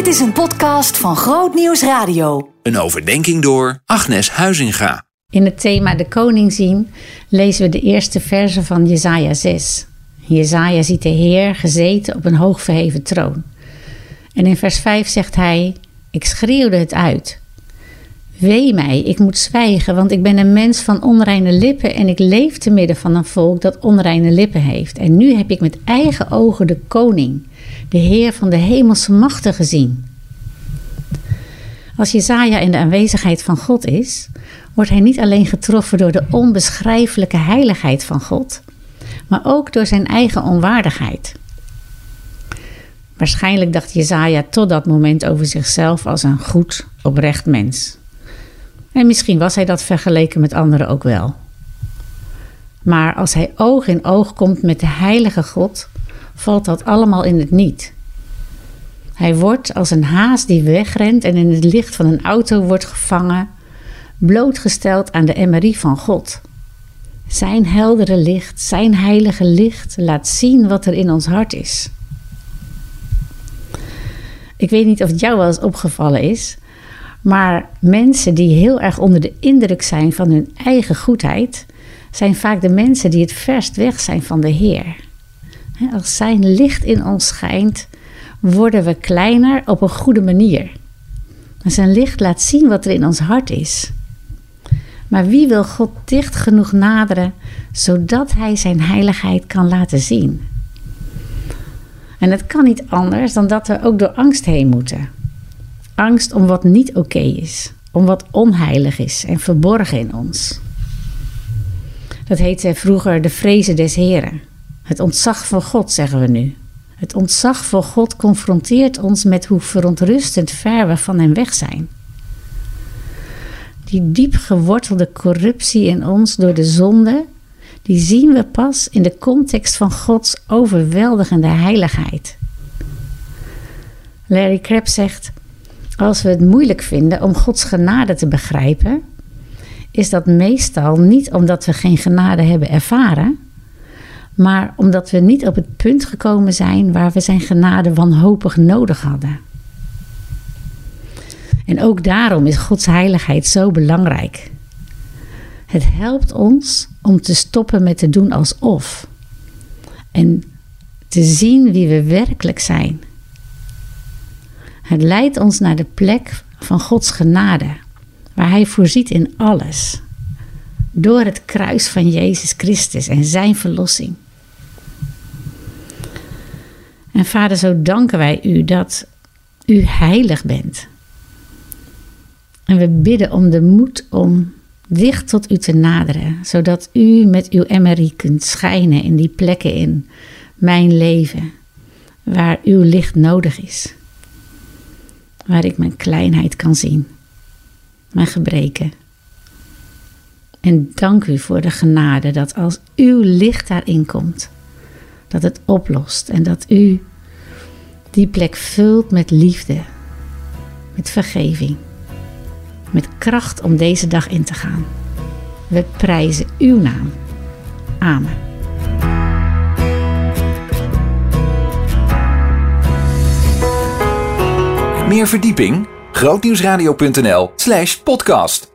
Dit is een podcast van Groot Nieuws Radio. Een overdenking door Agnes Huizinga. In het thema De Koning zien lezen we de eerste verse van Jesaja 6. Jesaja ziet de Heer gezeten op een hoogverheven troon. En in vers 5 zegt hij: Ik schreeuwde het uit. Wee mij, ik moet zwijgen, want ik ben een mens van onreine lippen en ik leef te midden van een volk dat onreine lippen heeft. En nu heb ik met eigen ogen de koning, de Heer van de hemelse machten gezien. Als Jezaja in de aanwezigheid van God is, wordt hij niet alleen getroffen door de onbeschrijfelijke heiligheid van God, maar ook door zijn eigen onwaardigheid. Waarschijnlijk dacht Jezaja tot dat moment over zichzelf als een goed, oprecht mens. En misschien was hij dat vergeleken met anderen ook wel. Maar als hij oog in oog komt met de heilige God, valt dat allemaal in het niet. Hij wordt als een haas die wegrent en in het licht van een auto wordt gevangen, blootgesteld aan de MRI van God. Zijn heldere licht, zijn heilige licht laat zien wat er in ons hart is. Ik weet niet of het jou wel eens opgevallen is, maar mensen die heel erg onder de indruk zijn van hun eigen goedheid, zijn vaak de mensen die het verst weg zijn van de Heer. Als Zijn licht in ons schijnt, worden we kleiner op een goede manier. zijn licht laat zien wat er in ons hart is. Maar wie wil God dicht genoeg naderen, zodat Hij Zijn heiligheid kan laten zien? En het kan niet anders dan dat we ook door angst heen moeten. Angst om wat niet oké is, om wat onheilig is en verborgen in ons. Dat heette vroeger de vrezen des Heren. Het ontzag voor God, zeggen we nu. Het ontzag voor God confronteert ons met hoe verontrustend ver we van Hem weg zijn. Die diep gewortelde corruptie in ons door de zonde, die zien we pas in de context van Gods overweldigende heiligheid. Larry Crabb zegt: Als we het moeilijk vinden om Gods genade te begrijpen, is dat meestal niet omdat we geen genade hebben ervaren, maar omdat we niet op het punt gekomen zijn waar we zijn genade wanhopig nodig hadden. En ook daarom is Gods heiligheid zo belangrijk. Het helpt ons om te stoppen met te doen alsof en te zien wie we werkelijk zijn. Het leidt ons naar de plek van Gods genade, waar Hij voorziet in alles, door het kruis van Jezus Christus en Zijn verlossing. En Vader, zo danken wij U dat U heilig bent. En we bidden om de moed om dicht tot U te naderen, zodat U met uw MRI kunt schijnen in die plekken in mijn leven waar Uw licht nodig is. Waar ik mijn kleinheid kan zien, mijn gebreken. En dank U voor de genade dat als Uw licht daarin komt, dat het oplost en dat U die plek vult met liefde, met vergeving, met kracht om deze dag in te gaan. We prijzen uw naam. Amen. Meer verdieping? grootnieuwsradio.nl slash podcast